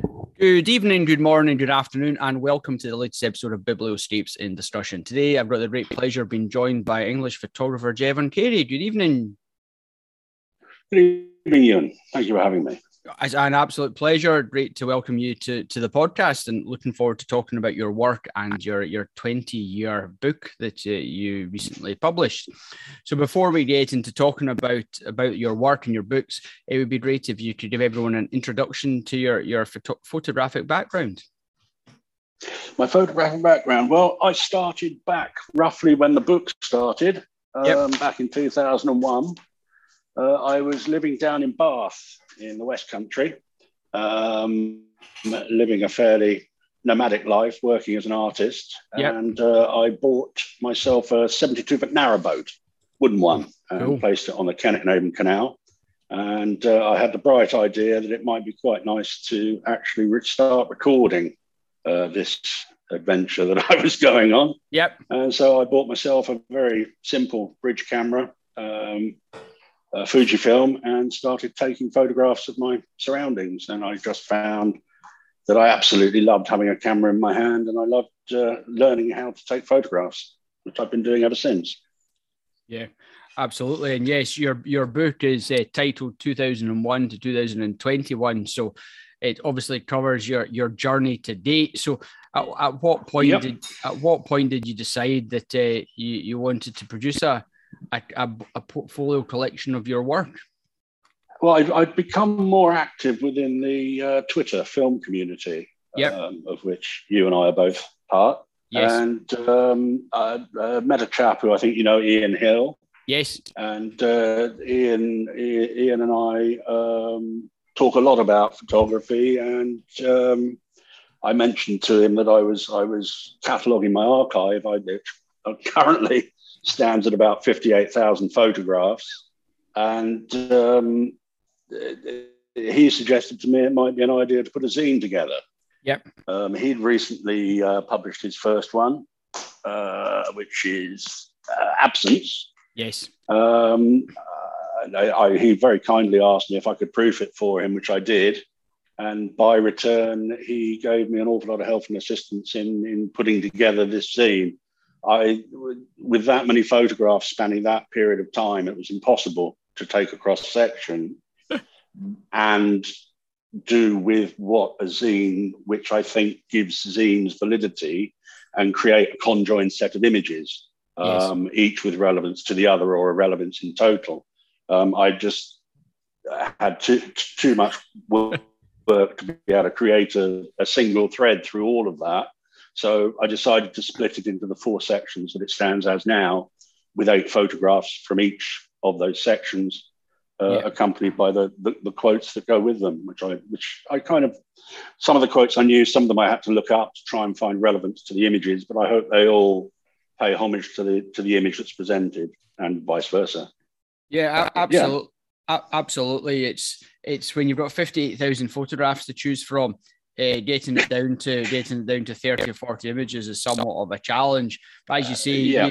Good evening, good morning, good afternoon, and welcome to the latest episode of Biblioscapes in Discussion. Today, I've got the great pleasure of being joined by English photographer Jevon Carey. Good evening. Good evening, Ewan. Thank you for having me. It's an absolute pleasure. Great to welcome you to, to the podcast and looking forward to talking about your work and your, your 20 year book that uh, you recently published. So, before we get into talking about, about your work and your books, it would be great if you could give everyone an introduction to your, your photo- photographic background. My photographic background. Well, I started back roughly when the book started, um, yep. back in 2001. Uh, I was living down in Bath in the West Country, um, living a fairly nomadic life, working as an artist. Yep. And uh, I bought myself a 72 foot narrowboat, wooden one, and cool. placed it on the Kennet and Avon Canal. And uh, I had the bright idea that it might be quite nice to actually start recording uh, this adventure that I was going on. Yep. And so I bought myself a very simple bridge camera. Um, uh, Fujifilm and started taking photographs of my surroundings. And I just found that I absolutely loved having a camera in my hand and I loved uh, learning how to take photographs, which I've been doing ever since. Yeah, absolutely. And yes, your your book is uh, titled 2001 to 2021. So it obviously covers your your journey to date. So at, at what point yep. did at what point did you decide that uh, you, you wanted to produce a a, a, a portfolio collection of your work? Well, I've, I've become more active within the uh, Twitter film community, yep. um, of which you and I are both part. Yes. And um, I, I met a chap who I think you know, Ian Hill. Yes. And uh, Ian, Ian and I um, talk a lot about photography, and um, I mentioned to him that I was I was cataloguing my archive. I currently stands at about 58,000 photographs. And um, he suggested to me it might be an idea to put a zine together. Yep. Um, he'd recently uh, published his first one, uh, which is uh, Absence. Yes. Um, I, I, he very kindly asked me if I could proof it for him, which I did. And by return, he gave me an awful lot of help and assistance in, in putting together this zine. I, with that many photographs spanning that period of time, it was impossible to take a cross section and do with what a zine, which I think gives zines validity, and create a conjoined set of images, yes. um, each with relevance to the other or a relevance in total. Um, I just had too, too much work to be able to create a, a single thread through all of that so I decided to split it into the four sections that it stands as now, with eight photographs from each of those sections, uh, yeah. accompanied by the, the, the quotes that go with them, which I which I kind of some of the quotes I knew, some of them I had to look up to try and find relevance to the images, but I hope they all pay homage to the to the image that's presented and vice versa. Yeah, absolutely. Yeah. Absolutely, it's it's when you've got fifty eight thousand photographs to choose from uh, getting it down to getting it down to 30 or 40 images is somewhat of a challenge. But as you say, yeah.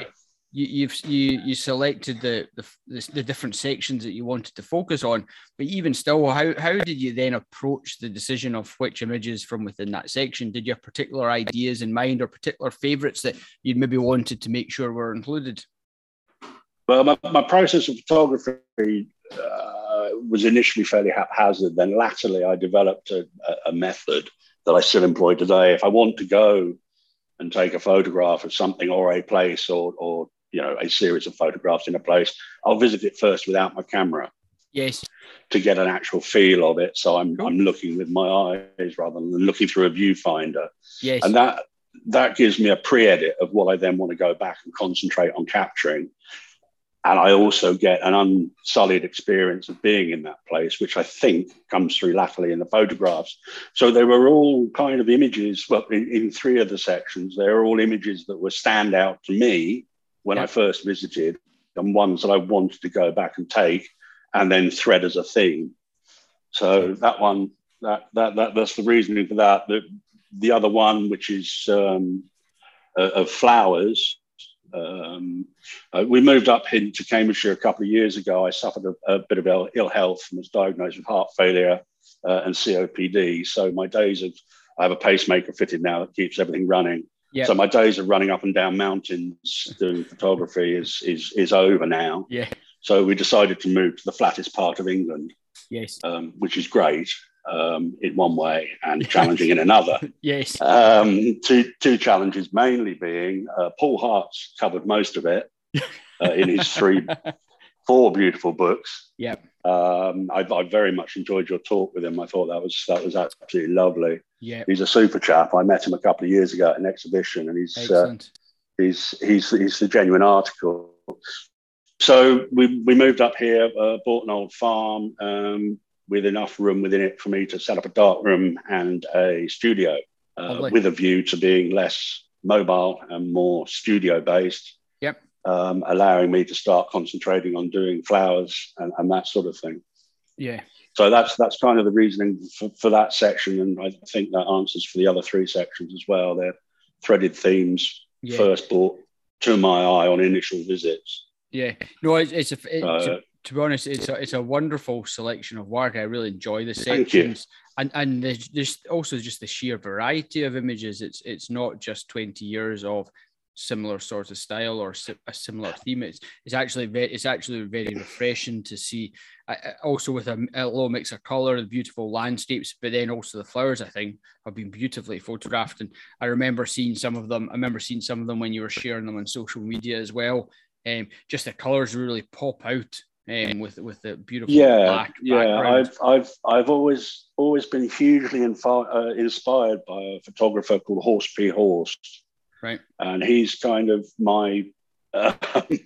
you, you, have you you selected the, the the different sections that you wanted to focus on. But even still, how how did you then approach the decision of which images from within that section? Did you have particular ideas in mind or particular favourites that you'd maybe wanted to make sure were included? Well, my, my process of photography uh, was initially fairly haphazard. Then latterly, I developed a, a method that I still employ today. If I want to go and take a photograph of something or a place or, or you know a series of photographs in a place, I'll visit it first without my camera. Yes. To get an actual feel of it. So I'm. I'm looking with my eyes rather than looking through a viewfinder. Yes. And that that gives me a pre-edit of what I then want to go back and concentrate on capturing and I also get an unsullied experience of being in that place, which I think comes through latterly in the photographs. So they were all kind of images, well, in, in three of the sections, they were all images that were stand out to me when yeah. I first visited, and ones that I wanted to go back and take and then thread as a theme. So that one, that that, that that's the reasoning for that. The the other one, which is um, uh, of flowers, Um, uh, we moved up into Cambridgeshire a couple of years ago. I suffered a, a bit of Ill, Ill, health and was diagnosed with heart failure uh, and COPD. So my days of I have a pacemaker fitted now that keeps everything running. Yep. So my days of running up and down mountains doing photography is is is over now. Yeah. So we decided to move to the flattest part of England. Yes. Um, which is great um, in one way and challenging in another. yes. Um, two two challenges mainly being uh, Paul Hart's covered most of it uh, in his three four beautiful books. Yep. Um, I, I, very much enjoyed your talk with him. I thought that was that was absolutely lovely. Yeah, he's a super chap. I met him a couple of years ago at an exhibition, and he's uh, he's he's he's the genuine article. So we we moved up here, uh, bought an old farm um, with enough room within it for me to set up a dark room and a studio, uh, with a view to being less mobile and more studio based Yep. um, allowing me to start concentrating on doing flowers and, and, that sort of thing. Yeah. So that's that's kind of the reasoning for, for that section, and I think that answers for the other three sections as well. They're threaded themes yeah. first brought to my eye on initial visits. Yeah, no, it's, it's a it, uh, to, to, be honest, it's a it's a wonderful selection of work. I really enjoy the sections, and and there's, there's also just the sheer variety of images. It's it's not just twenty years of similar sort of style or a similar theme. It's, it's actually very, it's actually very refreshing to see. also with a, a little mix of color, the beautiful landscapes, but then also the flowers. I think have been beautifully photographed, and I remember seeing some of them. I remember seeing some of them when you were sharing them on social media as well. Um, just the colors really pop out um, with with the beautiful yeah, black yeah. Background. I've I've I've always always been hugely infi- uh, inspired by a photographer called Horst P. Horst, Right. And he's kind of my uh,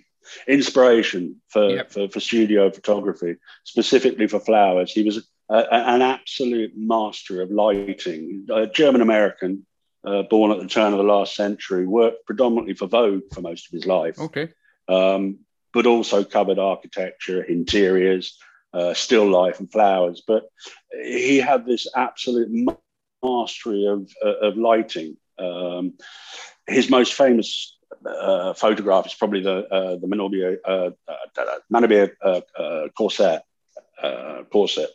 inspiration for, yep. for, for, studio photography, specifically for flowers. He was a, a, an absolute master of lighting, a German American, uh, born at the turn of the last century, worked predominantly for Vogue for most of his life. Okay. Um, but also covered architecture, interiors, uh, still life, and flowers. But he had this absolute mastery of, uh, of lighting. Um, his most famous uh, photograph is probably the uh, the Mainbocher uh, uh, uh, corset corset,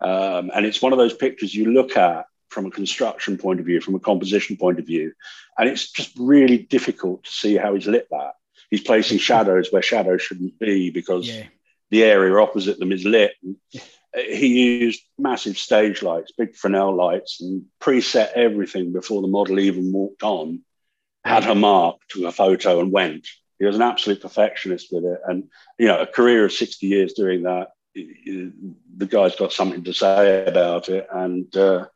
um, and it's one of those pictures you look at from a construction point of view, from a composition point of view, and it's just really difficult to see how he's lit that. He's placing shadows where shadows shouldn't be because yeah. the area opposite them is lit. He used massive stage lights, big Fresnel lights, and preset everything before the model even walked on. Had her mark, took a photo, and went. He was an absolute perfectionist with it, and you know, a career of sixty years doing that. The guy's got something to say about it, and uh,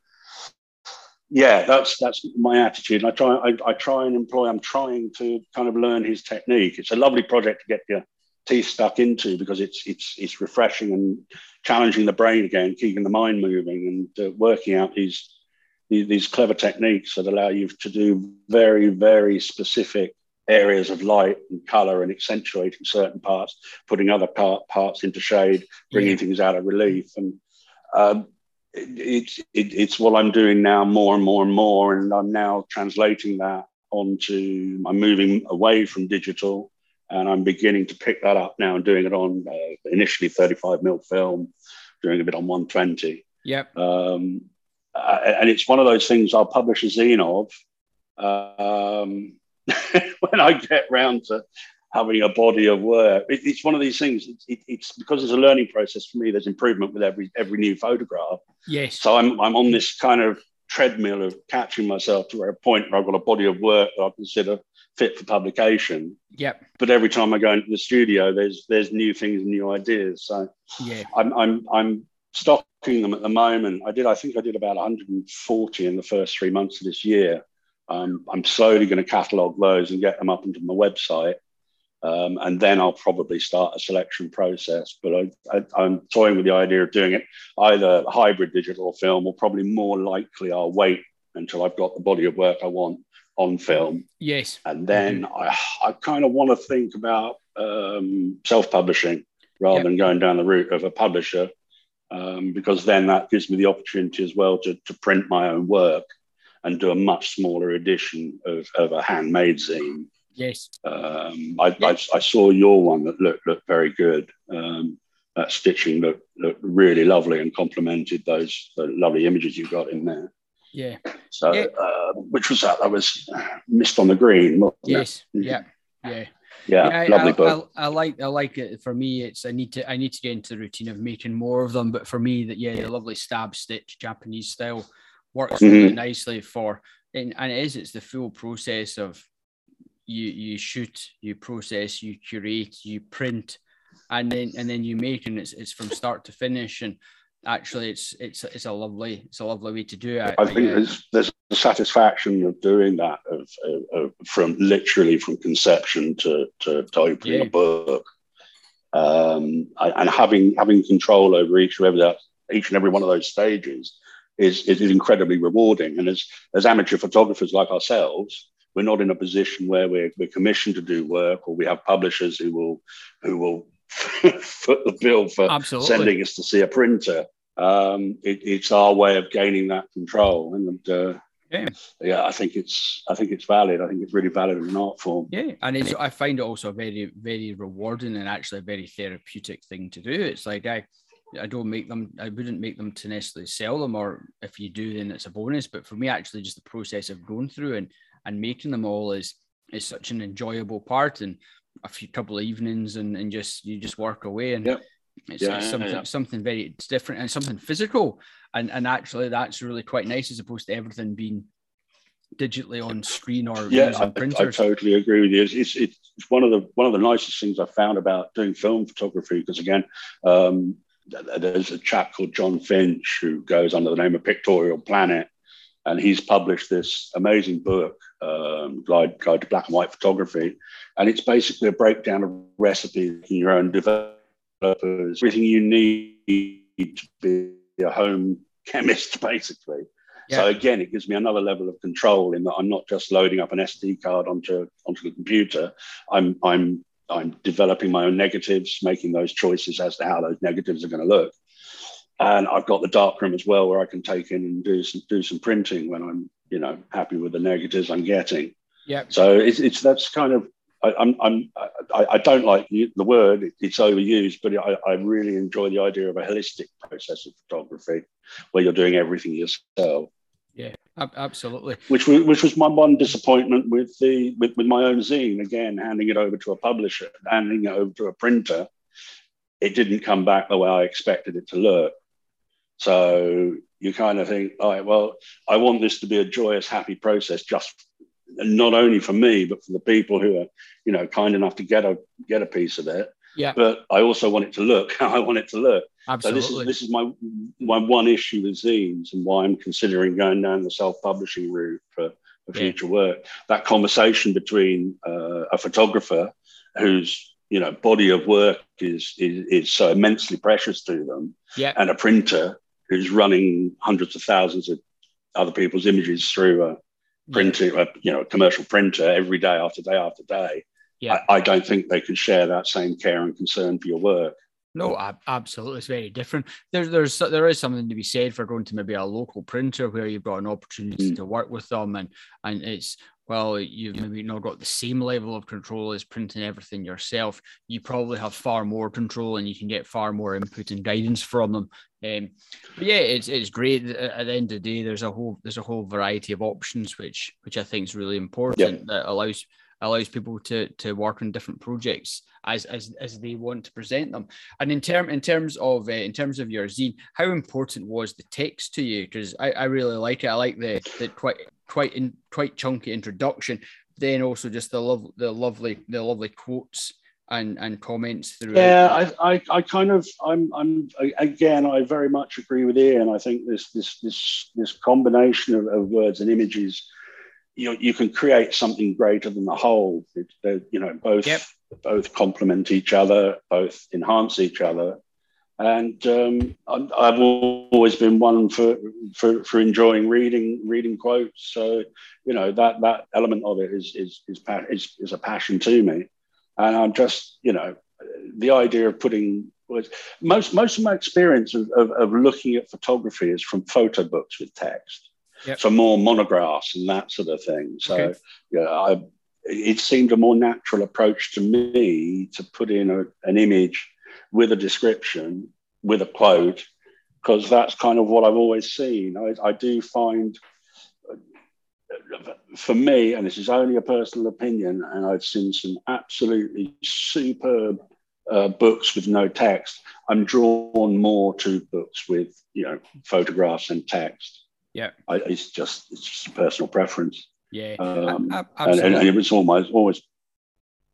yeah, that's that's my attitude. And I try I, I, try and employ. I'm trying to kind of learn his technique. It's a lovely project to get your teeth stuck into because it's it's it's refreshing and challenging the brain again, keeping the mind moving, and uh, working out these these clever techniques that allow you to do very very specific areas of light and color and accentuating certain parts, putting other part, parts into shade, bringing yeah. things out of relief, and um, it's it, it's what I'm doing now more and more and more, and I'm now translating that onto. I'm moving away from digital and I'm beginning to pick that up now and doing it on uh, initially 35 mil film, doing a bit on 120. Yep. Um, uh, and it's one of those things I'll publish a zine of um, when I get round to having a body of work. It, it's one of these things. It, it, it's because it's a learning process for me. There's improvement with every every new photograph. Yes. So I'm I'm on this kind of treadmill of catching myself to a point where I've got a body of work that I consider fit for publication. Yep. But every time I go into the studio, there's there's new things and new ideas. So yeah, I'm I'm I'm stocking them at the moment. I did I think I did about 140 in the first three months of this year. Um, I'm slowly going to catalogue those and get them up into my website. Um, and then I'll probably start a selection process. But I, am toying with the idea of doing it either hybrid digital film or probably more likely I'll wait until I've got the body of work I want on film. Yes. And then mm-hmm. I, I kind of want to think about um, self publishing rather yep. than going down the route of a publisher, um, because then that gives me the opportunity as well to, to print my own work and do a much smaller edition of, of a handmade zine. Yes. Um, I, I, I, saw your one that looked looked very good. Um, that stitching looked, looked really lovely and complemented those lovely images you got in there. Yeah. So, yeah. Uh, which was that? That was Mist on the Green. Yes. It? Yeah. Yeah. Yeah, yeah lovely I, book. I, I, like I like it. For me, it's I need to I need to get into the routine of making more of them. But for me, that yeah, the lovely stab stitch Japanese style works mm-hmm. really nicely for and, and it is it's the full process of you you shoot, you process, you curate, you print, and then and then you make, and it's it's from start to finish. And actually, it's it's it's a lovely it's a lovely way to do it. I think there's there's the satisfaction of doing that of, of, of from literally from conception to to, to opening yeah. a book, um, and having having control over each and every each and every one of those stages is, is incredibly rewarding. And as, as amateur photographers like ourselves, we're not in a position where we're, we're commissioned to do work or we have publishers who will who will foot the bill for Absolutely. sending us to see a printer. Um, it, it's our way of gaining that control, and uh, yeah. yeah, I think it's I think it's valid. I think it's really valid as an art form. Yeah, and it's, I find it also a very very rewarding and actually a very therapeutic thing to do. It's like I I don't make them. I wouldn't make them to necessarily sell them, or if you do, then it's a bonus. But for me, actually, just the process of going through and and making them all is is such an enjoyable part. And a few couple of evenings, and and just you just work away, and yep. it's, yeah, it's something yeah. something very it's different and something physical. And and actually, that's really quite nice as opposed to everything being digitally on screen or yeah, I, I, totally agree with you. It's, it's, it's one of the one of the nicest things I found about doing film photography because again, um, there's a chap called John Finch who goes under the name of Pictorial Planet, and he's published this amazing book, um, Guide, Guide to Black and White Photography, and it's basically a breakdown of recipes in your own developers, everything you need to be a home chemist, basically. Yeah. So again, it gives me another level of control in that I'm not just loading up an SD card onto onto the computer. I'm I'm I'm developing my own negatives, making those choices as to how those negatives are going to look. And I've got the darkroom as well, where I can take in and do some do some printing when I'm, you know, happy with the negatives I'm getting. Yeah. So it's, it's that's kind of I, I'm, I'm I, I don't like the word; it's overused, but I, I really enjoy the idea of a holistic process of photography, where you're doing everything yourself. Yeah, absolutely. Which was, which was my one disappointment with the with, with my own zine. Again, handing it over to a publisher, handing it over to a printer, it didn't come back the way I expected it to look. So you kind of think, all right, well, I want this to be a joyous, happy process, just not only for me, but for the people who are, you know, kind enough to get a get a piece of it. Yeah. But I also want it to look how I want it to look. Absolutely. So this is this is my my one issue with zines and why I'm considering going down the self-publishing route for, for future yeah. work. That conversation between uh, a photographer whose you know body of work is, is is so immensely precious to them, yeah. and a printer who's running hundreds of thousands of other people's images through a printer, a, you know, a commercial printer every day after day after day yeah. I, I, don't think they can share that same care and concern for your work. No, absolutely, it's very different. There's there's there is something to be said for going to maybe a local printer where you've got an opportunity mm. to work with them, and and it's well, you've maybe not got the same level of control as printing everything yourself. You probably have far more control, and you can get far more input and guidance from them. Um, but yeah, it's it's great. At the end of the day, there's a whole there's a whole variety of options, which which I think is really important. That allows allows people to to work on different projects as as, as they want to present them. And in term in terms of uh, in terms of your zine, how important was the text to you? Because I, I really like it. I like the the quite quite in, quite chunky introduction. Then also just the love the lovely the lovely quotes and and comments through. Yeah, I, I, I kind of I'm I'm again I very much agree with Ian. I think this this this this combination of, of words and images you you can create something greater than the whole. It, you know, both yep. both complement each other, both enhance each other. And um, I've always been one for, for, for enjoying reading reading quotes. So you know that that element of it is is is, is, is a passion to me. And I'm just you know the idea of putting most most of my experience of, of, of looking at photography is from photo books with text. Yep. So more monographs and that sort of thing. So okay. yeah, I it seemed a more natural approach to me to put in a, an image with a description, with a quote, because that's kind of what I've always seen. I, I do find, for me, and this is only a personal opinion, and I've seen some absolutely superb uh, books with no text. I'm drawn more to books with you know photographs and text. Yeah, I, it's just it's just a personal preference. Yeah, um, and, and, and, it was almost always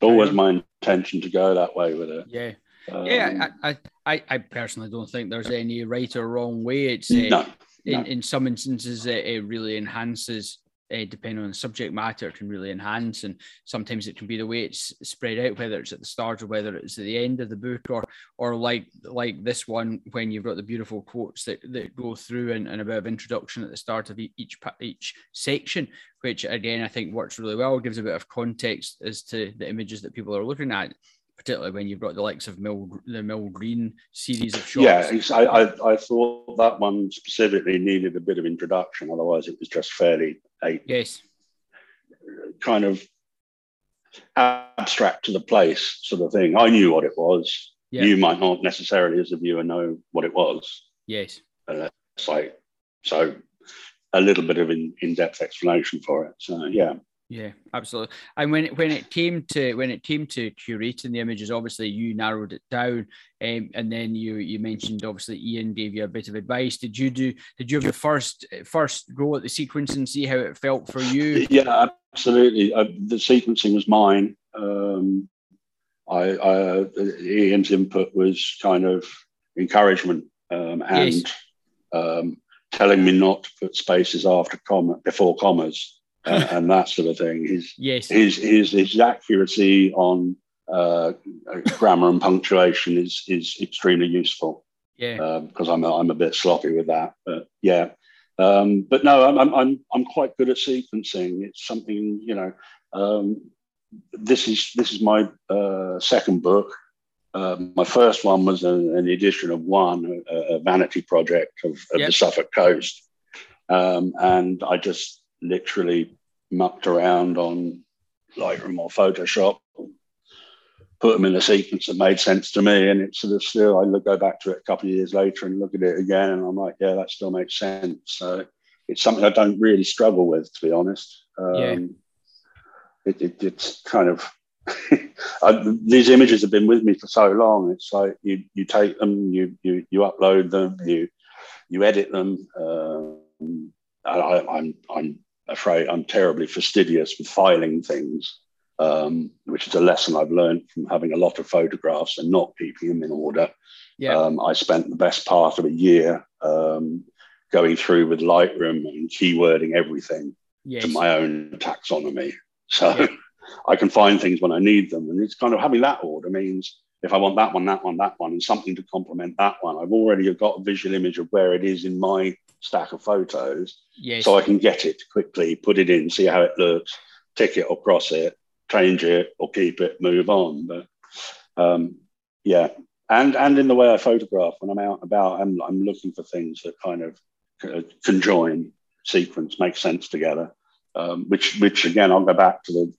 always my intention to go that way with it. Yeah. Um, yeah, I, I, I personally don't think there's any right or wrong way. It's uh, no, in, no. in some instances it, it really enhances uh, depending on the subject matter, it can really enhance. And sometimes it can be the way it's spread out, whether it's at the start or whether it's at the end of the book, or or like like this one when you've got the beautiful quotes that, that go through and, and a bit of introduction at the start of each each section, which again I think works really well, gives a bit of context as to the images that people are looking at particularly when you've got the likes of Mill, the Mill Green series of shots. Yeah, I, I, I, thought that one specifically needed a bit of introduction. Otherwise, it was just fairly a yes, kind of abstract to the place sort of thing. I knew what it was. Yeah. You might not necessarily, as a viewer, know what it was. Yes. So, so a little bit of in, in-depth explanation for it. So yeah. Yeah, absolutely. And when it, when it came to when it came to curating the images, obviously you narrowed it down, um, and then you you mentioned obviously Ian gave you a bit of advice. Did you do? Did you have your first first go at the sequence and see how it felt for you? Yeah, absolutely. Uh, the sequencing was mine. Um, I, I Ian's input was kind of encouragement um, and yes. um, telling me not to put spaces after comma before commas and, and that sort of thing. His yes. his his, his accuracy on uh, grammar and punctuation is is extremely useful. Yeah, because um, I'm a, I'm a bit sloppy with that, but yeah. Um, but no, I'm, I'm I'm quite good at sequencing. It's something you know. Um, this is this is my uh, second book. Uh, my first one was an, an edition of one, a, a vanity project of, of yep. the Suffolk coast, um, and I just literally mucked around on Lightroom or Photoshop, put them in a sequence that made sense to me. And it's sort of still, I look, go back to it a couple of years later and look at it again, and I'm like, yeah, that still makes sense. So it's something I don't really struggle with, to be honest. Um, yeah. It, it, it's kind of I, these images have been with me for so long. It's like you you take them, you you you upload them, you you edit them. Um, I, I'm I'm afraid I'm terribly fastidious with filing things, um, which is a lesson I've learned from having a lot of photographs and not keeping them in order. Yeah. Um, I spent the best part of a year um, going through with Lightroom and keywording everything yes. to my own taxonomy. So yeah. I can find things when I need them. And it's kind of having that order means if I want that one, that one, that one, and something to complement that one, I've already got a visual image of where it is in my stack of photos. Yes. So I can get it quickly, put it in, see how it looks, tick it or cross it, change it or keep it, move on. But um, yeah, and and in the way I photograph when I'm out about, I'm I'm looking for things that kind of conjoin, sequence, make sense together. Um, which which again, I'll go back to the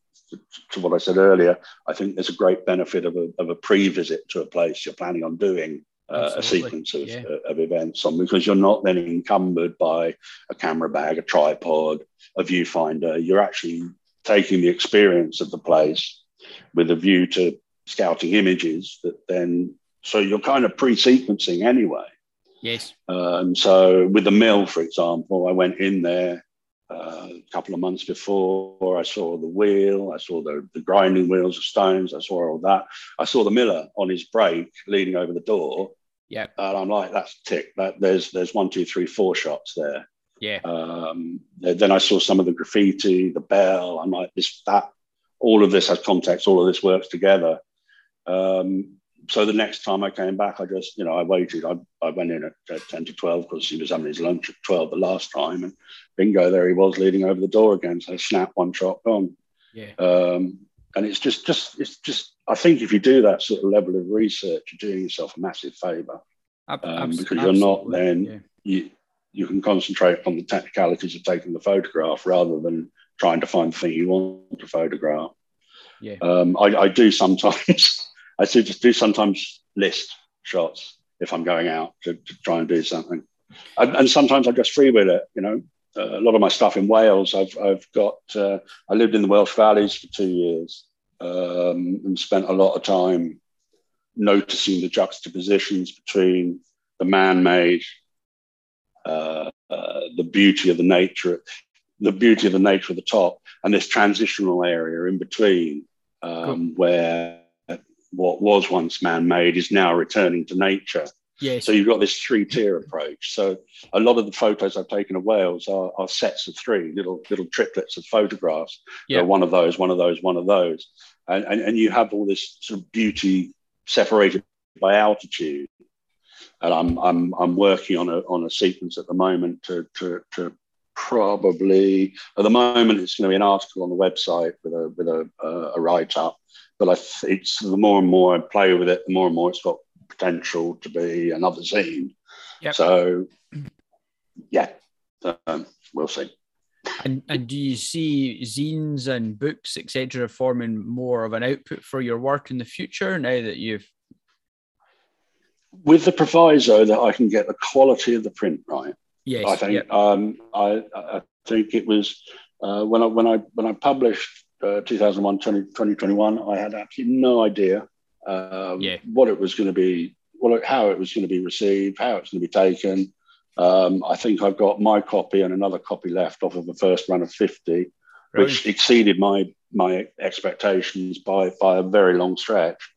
to what I said earlier. I think there's a great benefit of a of a pre-visit to a place you're planning on doing uh, a sequence of, yeah. uh, of events on because you're not then encumbered by a camera bag, a tripod, a viewfinder. You're actually taking the experience of the place with a view to scouting images that then, so you're kind of pre sequencing anyway. Yes. Um, so with the mill, for example, I went in there uh, a couple of months before. I saw the wheel, I saw the, the grinding wheels of stones, I saw all that. I saw the miller on his brake leaning over the door. Yeah. And I'm like, that's tick. That there's there's one, two, three, four shots there. Yeah. Um, then I saw some of the graffiti, the bell. I'm like, this, that, all of this has context, all of this works together. Um, so the next time I came back, I just, you know, I waited. I, I went in at, at 10 to 12 because he was having his lunch at 12 the last time. And bingo, there he was leaning over the door again. So snap, one shot, gone. Yeah. Um, and it's just, just, it's just, I think if you do that sort of level of research, you're doing yourself a massive favor um, because you're not then, yeah. you, you can concentrate on the technicalities of taking the photograph rather than trying to find the thing you want to photograph. Yeah. Um, I, I do sometimes. I do just do sometimes list shots if I'm going out to, to try and do something, and, and sometimes I just freewheel it. You know, uh, a lot of my stuff in Wales, I've I've got. Uh, I lived in the Welsh Valleys for two years um, and spent a lot of time noticing the juxtapositions between the man-made, uh, uh, the beauty of the nature, the beauty of the nature of the top, and this transitional area in between, um, cool. where what was once man-made is now returning to nature. Yes. So you've got this three-tier approach. So a lot of the photos I've taken of Wales are, are sets of three little little triplets of photographs. Yeah. one of those, one of those, one of those, and, and and you have all this sort of beauty separated by altitude. And I'm I'm I'm working on a on a sequence at the moment to to to probably at the moment it's going to be an article on the website with a with a, uh, a write up. But I, it's the more and more I play with it, the more and more it's got potential to be another zine. Yep. So, yeah, um, we'll see. And and do you see zines and books etc. forming more of an output for your work in the future now that you've with the proviso that I can get the quality of the print right. Yes, I think yep. um, I, I think it was uh, when I when I when I published uh, 2001 20, 2021 I had absolutely no idea um, yeah. what it was going to be, what, how it was going to be received, how it's going to be taken. Um, I think I've got my copy and another copy left off of the first run of 50, which exceeded my my expectations by by a very long stretch.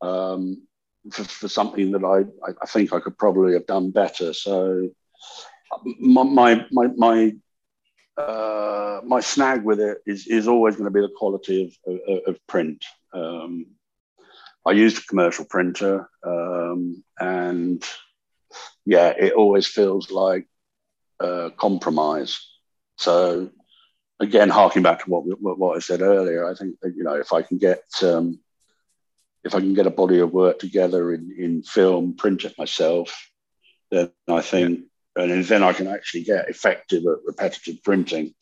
Um, for, for, something that I, I think I could probably have done better. So my my my, my uh, my snag with it is, is always going to be the quality of, of, of print. Um, I used a commercial printer, um, and yeah, it always feels like a compromise. So again, harking back to what what I said earlier, I think that, you know if I can get um, if I can get a body of work together in, in film, print it myself, then I think, and then I can actually get effective at repetitive printing.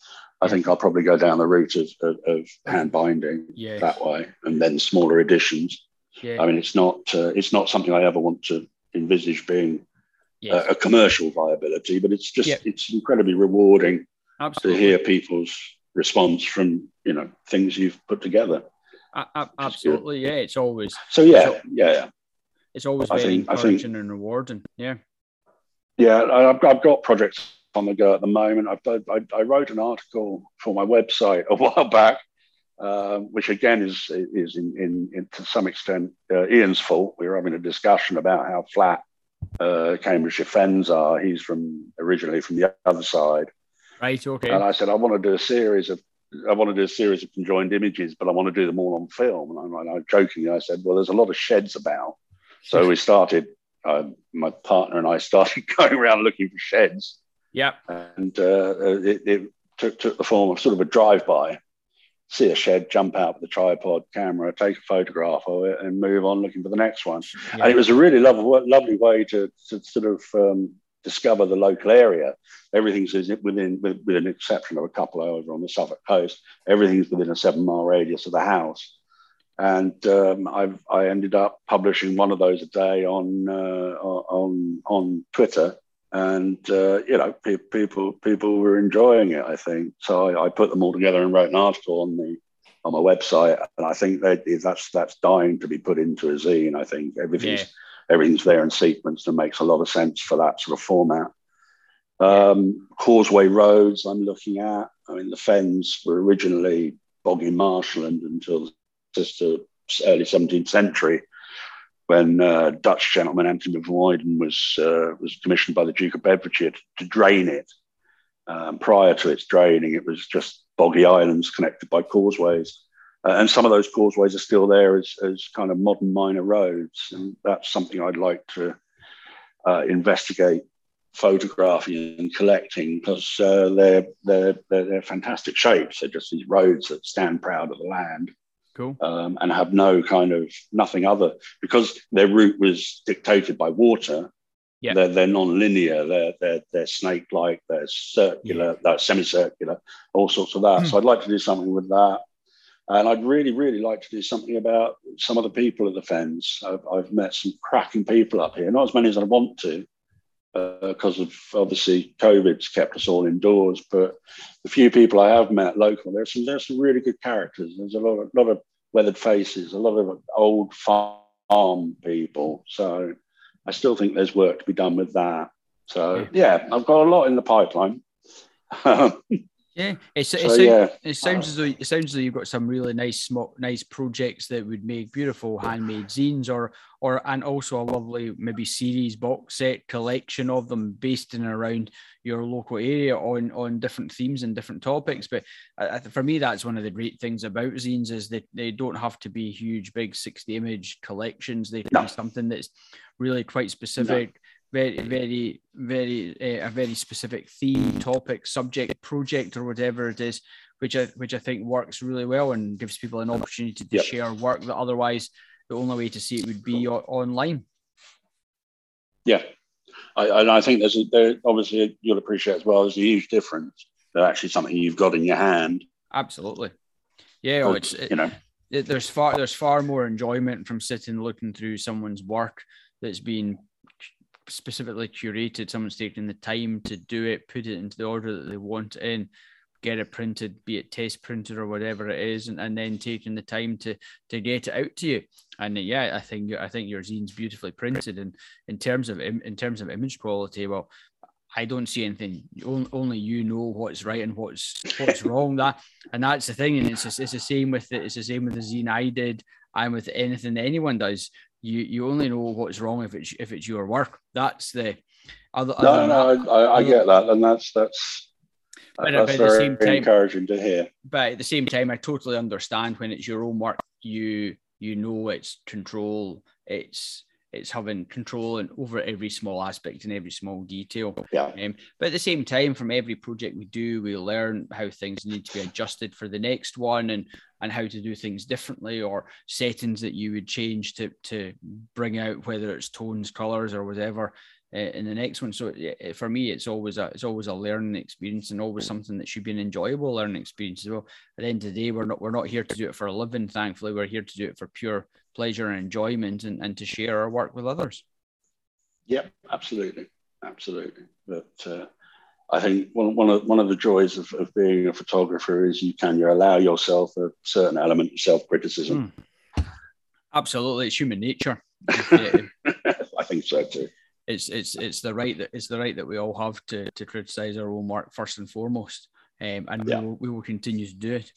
I think I'll probably go down the route of, of, of hand binding yes. that way, and then smaller editions. Yeah. I mean, it's not uh, it's not something I ever want to envisage being yes. a, a, commercial viability, but it's just it's incredibly rewarding Absolutely. to hear people's response from you know things you've put together. absolutely, yeah. It's always so. Yeah, it's, yeah, yeah. It's always I very think, encouraging think, and rewarding. Yeah. Yeah, I've, I've got projects on the go at the moment. I've, I, I wrote an article for my website a while back um, which again is is in, in, in to some extent uh, Ian's fault. We were having a discussion about how flat uh, Cambridgeshire Fens are. He's from originally from the other side, right? Okay. And I said I want to do a series of I want to do a series of conjoined images, but I want to do them all on film. And I'm, I jokingly I said, well, there's a lot of sheds about, so we started. Uh, my partner and I started going around looking for sheds. Yeah. And uh, it, it took, took the form of sort of a drive-by see a shed, jump out with a tripod camera, take a photograph of it, and move on looking for the next one. Yeah. And it was a really lovely, lovely way to, to sort of um, discover the local area. Everything's within, with, with an exception of a couple over on the Suffolk coast, everything's within a seven mile radius of the house. And um, i I ended up publishing one of those a day on uh, on on Twitter, and uh, you know pe- people people were enjoying it. I think so. I, I, put them all together and wrote an article on the on my website, and I think that that's that's dying to be put into a zine. I think everything's yeah. everything's there in sequence and makes a lot of sense for that sort of format. Um, causeway roads I'm looking at. I mean, the Fens were originally boggy marshland until just the early 17th century when uh, Dutch gentleman Anthony van Wuyden was uh, was commissioned by the Duke of Bedfordshire to, to drain it. Um, prior to its draining, it was just boggy islands connected by causeways, uh, and some of those causeways are still there as, as kind of modern minor roads, and that's something I'd like to uh, investigate, photographing and collecting because uh, they're, they're they're they're fantastic shapes. They're just these roads that stand proud of the land cool. um, and have no kind of nothing other because their route was dictated by water. Yeah. They're, they're non-linear. They're they're, they're snake-like. They're circular. Yeah. They're semicircular. All sorts of that. Hmm. So I'd like to do something with that. And I'd really, really like to do something about some of the people at the Fens. I've, I've met some cracking people up here, not as many as I want to, Uh, because of obviously COVID's kept us all indoors. But the few people I have met local, there's some there's some really good characters. There's a lot of lot of weathered faces, a lot of old farm people. So I still think there's work to be done with that. So yeah, I've got a lot in the pipeline. Yeah, it's, So, it's, yeah. it sounds as though it sounds as though you've got some really nice, small, nice projects that would make beautiful handmade zines, or or and also a lovely maybe series box set collection of them based in and around your local area on on different themes and different topics. But I, for me, that's one of the great things about zines is that they don't have to be huge, big sixty image collections. They can No. be something that's really quite specific very, very, very uh, a very specific theme, topic, subject, project, or whatever it is, which I which I think works really well and gives people an opportunity to Yep. share work that otherwise the only way to see it would be o- online. Yeah, I, and I think there's a, there obviously you'll appreciate as well. There's a huge difference. They're actually something you've got in your hand. Absolutely, yeah. Oh, it's you know, it, there's far there's far more enjoyment from sitting looking through someone's work that's been specifically curated someone's taken the time to do it put it into the order that they want it in get it printed be it test printed or whatever it is and, and then taking the time to to get it out to you and uh, yeah i think i think your zine's beautifully printed and in terms of in terms of image quality well I don't see anything. Only you know what's right and what's what's wrong. That and that's the thing. And it's just, it's the same with the, it's the same with the zine I did and with anything anyone does. You you only know what's wrong if it's if it's your work. That's the other. no, other no, that- I, I, get that, and that's that's But, that's but at the very same time- encouraging to hear. but at the same time, I totally understand when it's your own work. You you know it's control. It's it's having control and over every small aspect and every small detail. Yeah. Um, but at the same time, from every project we do, we learn how things need to be adjusted for the next one and and how to do things differently or settings that you would change to to bring out whether it's tones, colors, or whatever uh, in the next one. So for me, it's always a it's always a learning experience and always something that should be an enjoyable learning experience as well. At the end of the day, we're not we're not here to do it for a living. Thankfully, we're here to do it for pure pleasure and enjoyment and, and to share our work with others. Yep, absolutely, absolutely. But uh, I think one, one of one of the joys of, of being a photographer is you can you allow yourself a certain element of self criticism. Absolutely, it's human nature. I think so too. it's it's it's the right that it's the right that we all have to to criticize our own work first and foremost, um, and Yeah. we, will, we will continue to do it.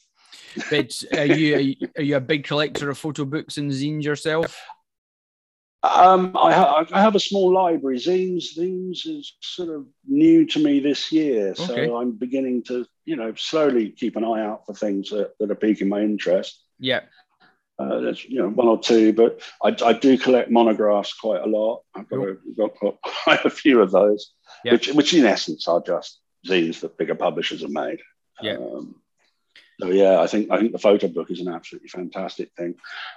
But are you, are you are you a big collector of photo books and zines yourself? Um, I, ha- I have a small library. Zines, zines is sort of new to me this year, so Okay. I'm beginning to, you know, slowly keep an eye out for things that, that are piquing my interest. Yeah, Uh, there's, you know, one or two, but I, I do collect monographs quite a lot. I've got, a, got got quite a few of those, Yeah. which, which in essence are just zines that bigger publishers have made. Yeah. Um, so yeah, I think I think the photo book is an absolutely fantastic thing.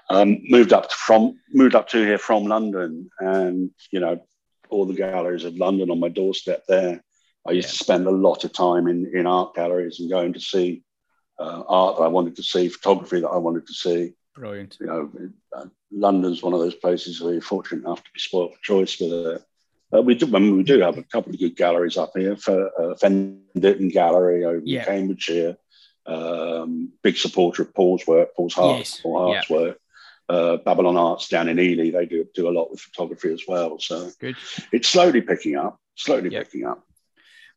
Um, moved up to from moved up to here from London, and you know all the galleries of London on my doorstep. There, I used Yeah. to spend a lot of time in in art galleries and going to see uh, art that I wanted to see, photography that I wanted to see. brilliant. You know, uh, London's one of those places where you're fortunate enough to be spoiled for choice with it. Uh, we do, I mean, we do have a couple of good galleries up here for uh, Fen Ditton Gallery over Yeah. in Cambridgeshire. Um, big supporter of Paul's work, Paul's Heart, Yes. Paul Hart's work. Uh, Babylon Arts down in Ely, they do do a lot with photography as well. So Good. it's slowly picking up, slowly Yep. picking up.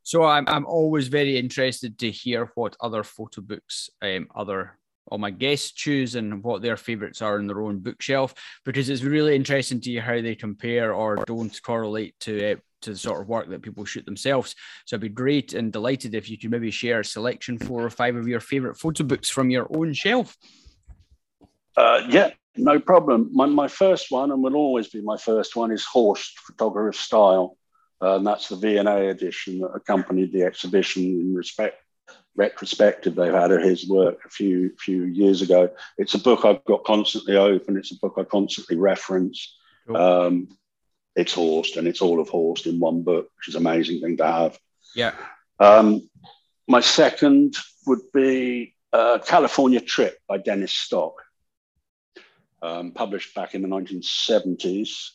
So I'm I'm always very interested to hear what other photo books um other all my guests choose and what their favorites are in their own bookshelf because it's really interesting to hear how they compare or don't correlate to uh, to the sort of work that people shoot themselves. So I'd be great and delighted if you could maybe share a selection four or five of your favorite photo books from your own shelf. Uh, yeah, no problem. My, my first one, and will always be my first one, is Horst Photographer Style. Uh, and that's the V&A edition that accompanied the exhibition in respect retrospective they've had of his work a few few years ago. It's a book I've got constantly open. It's a book I constantly reference. Cool. Um, it's Horst and it's all of Horst in one book, which is an amazing thing to have. Yeah. Um, my second would be uh, California Trip by Dennis Stock, um, published back in the 1970s.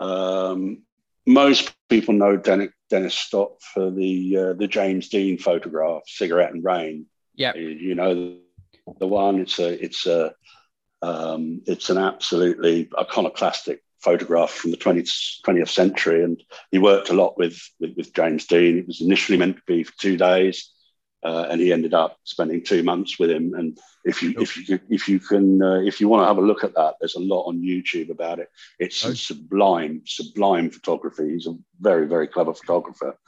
Um, most people know Dennis, Dennis Stock for the uh, the James Dean photograph, Cigarette and Rain. Yeah, you know the one. It's a it's a um, it's an absolutely iconoclastic photograph from the 20th, 20th century. And he worked a lot with, with, with James Dean. It was initially meant to be for two days. Uh, and he ended up spending two months with him. And if you if you if you can uh, if you want to have a look at that, there's a lot on YouTube about it. It's oh. sublime, sublime photography. He's a very very clever photographer.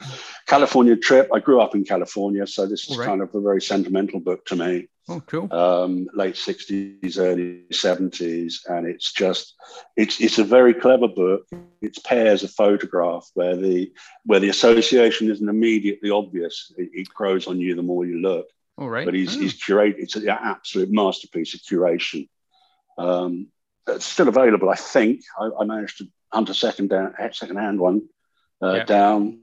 California trip. I grew up in California, so this is right. kind of a very sentimental book to me. Oh, cool. Um, late 60s, early 70s. And it's just, it's, it's a very clever book. It's pairs a photograph where the, where the association isn't immediately obvious. It, it grows on you the more you look. All right. But he's, oh. he's curated, it's an absolute masterpiece of curation. Um, it's still available, I think. I, I managed to hunt a second down, second hand one uh, down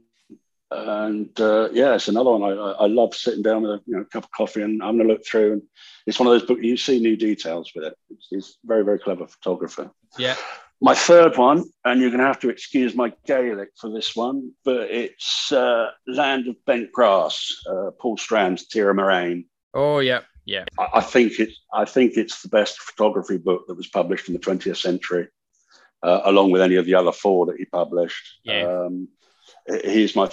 and uh, yeah, it's another one. I, I love sitting down with a you know, cup of coffee and I'm going to look through. And it's one of those books you see new details with it. It's, it's very very clever photographer. Yeah. My third one, and you're going to have to excuse my Gaelic for this one, but it's uh, Land of Bent Grass, uh, Paul Strand's Tir a'Mhurain. Oh yeah, yeah. I, I, think it's I think it's the best photography book that was published in the 20th century, uh, along with any of the other four that he published. Yeah. Um, he's my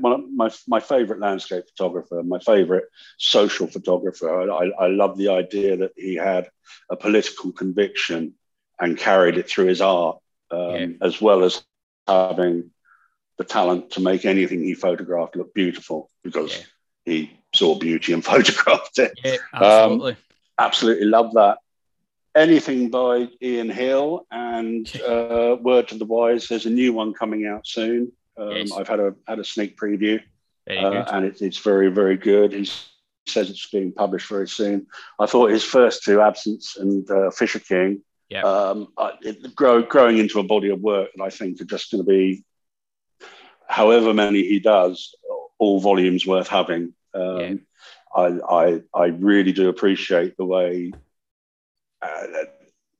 my my favorite landscape photographer, my favorite social photographer. I, I love the idea that he had a political conviction and carried it through his art, um, yeah. as well as having the talent to make anything he photographed look beautiful because yeah. he saw beauty and photographed it. Yeah, absolutely. Um, absolutely love that. Anything by Ian Hill and uh, Word to the Wise. There's a new one coming out soon. Um, yes. I've had a had a sneak preview, uh, and it, it's very very good. He says it's being published very soon. I thought his first two, Absence and uh, Fisher King, um, it, grow, growing into a body of work that I think are just going to be, however many he does, all volumes worth having. Um, yeah. I, I I really do appreciate the way. Uh,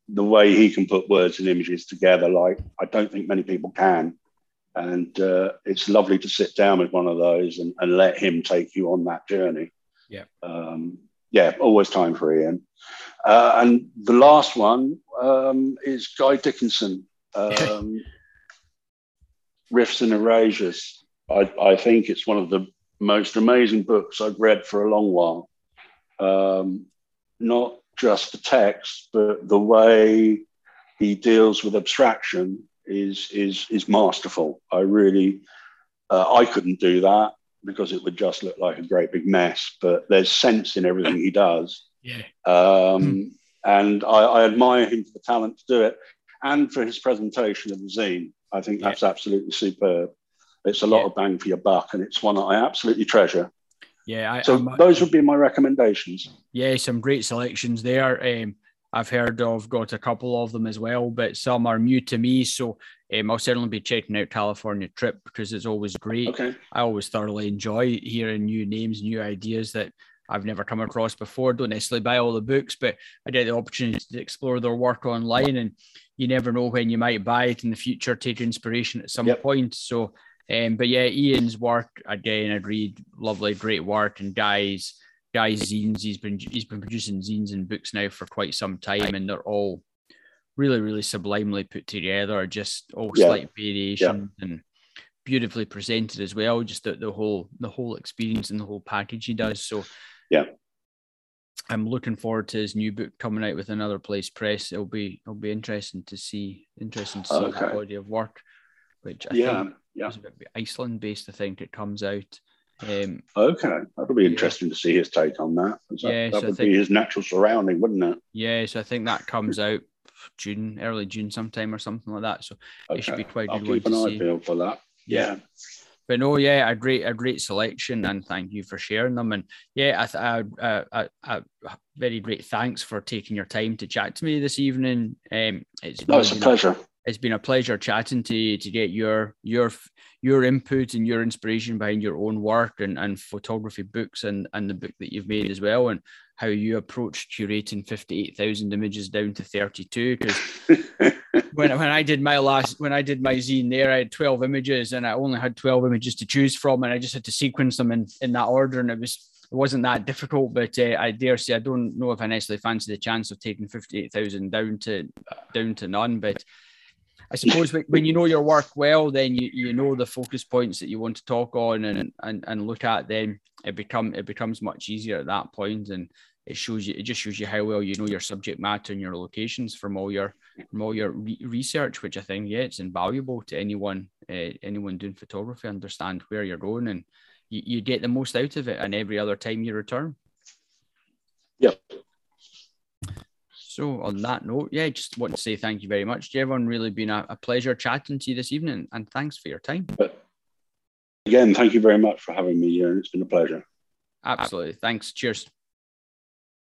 the way he can put words and images together, like I don't think many people can. And uh, it's lovely to sit down with one of those and, and let him take you on that journey. Yeah. Um, yeah, always time for Ian. Uh, and the last one um, is Guy Dickinson, um, Rifts and Erasures. I, I, think it's one of the most amazing books I've read for a long while. Um, not just the text, but the way he deals with abstraction is is is masterful. I really uh, I couldn't do that because it would just look like a great big mess. But there's sense in everything he does. Yeah. Um, mm. And I, I, admire him for the talent to do it and for his presentation of the zine. I think that's yeah. absolutely superb. It's a lot yeah. of bang for your buck, and it's one that I absolutely treasure. Yeah. I, so I'm, those would be my recommendations. Yeah, some great selections there. Um, I've heard of, got a couple of them as well, but some are new to me. So um, I'll certainly be checking out California Trip because it's always great. Okay. I always thoroughly enjoy hearing new names, new ideas that I've never come across before. Don't necessarily buy all the books, but I get the opportunity to explore their work online, and you never know when you might buy it in the future, take inspiration at some yep. point. So, um, but yeah, Ian's work again, I'd read lovely, great work, and guys guy's zines. He's been he's been producing zines and books now for quite some time, and they're all really, really sublimely put together. Just all yeah. slight variations yeah. and beautifully presented as well. Just the, the whole the whole experience and the whole package he does. So yeah. I'm looking forward to his new book coming out with another place press. It'll be it'll be interesting to see interesting to see okay. the body of work, which I yeah, think yeah. is Iceland based. I think it comes out. Um, okay, that'll be interesting yeah. to see his take on that. that yeah, that so would think, be his natural surrounding, wouldn't it? Yeah, so I think that comes out June, early June, sometime or something like that. So okay. it should be quite I'll good. Keep an eye peeled for that. Yeah. But no, yeah, a great, a great selection, and thank you for sharing them. And yeah, I, I, I, I, very great thanks for taking your time to chat to me this evening. Um, it's no, it's a pleasure. It's been a pleasure chatting to you to get your your your input and your inspiration behind your own work and, and photography books and, and the book that you've made as well and how you approach curating 58,000 images down to 32 because when, when I did my last when I did my zine there I had 12 images and I only had 12 images to choose from and I just had to sequence them in, in that order and it was it wasn't that difficult but uh, I dare say I don't know if I necessarily fancy the chance of taking 58,000 down to down to none but I suppose when you know your work well, then you, you know the focus points that you want to talk on and, and, and look at. Then it become it becomes much easier at that point, and it shows you it just shows you how well you know your subject matter and your locations from all your from all your re- research, which I think yeah, it's invaluable to anyone uh, anyone doing photography. Understand where you're going, and you, you get the most out of it. And every other time you return. Yep. So on that note, yeah, just want to say thank you very much, Jevon. Really been a, a pleasure chatting to you this evening, and thanks for your time. But again, thank you very much for having me here. It's been a pleasure. Absolutely. Thanks. Cheers.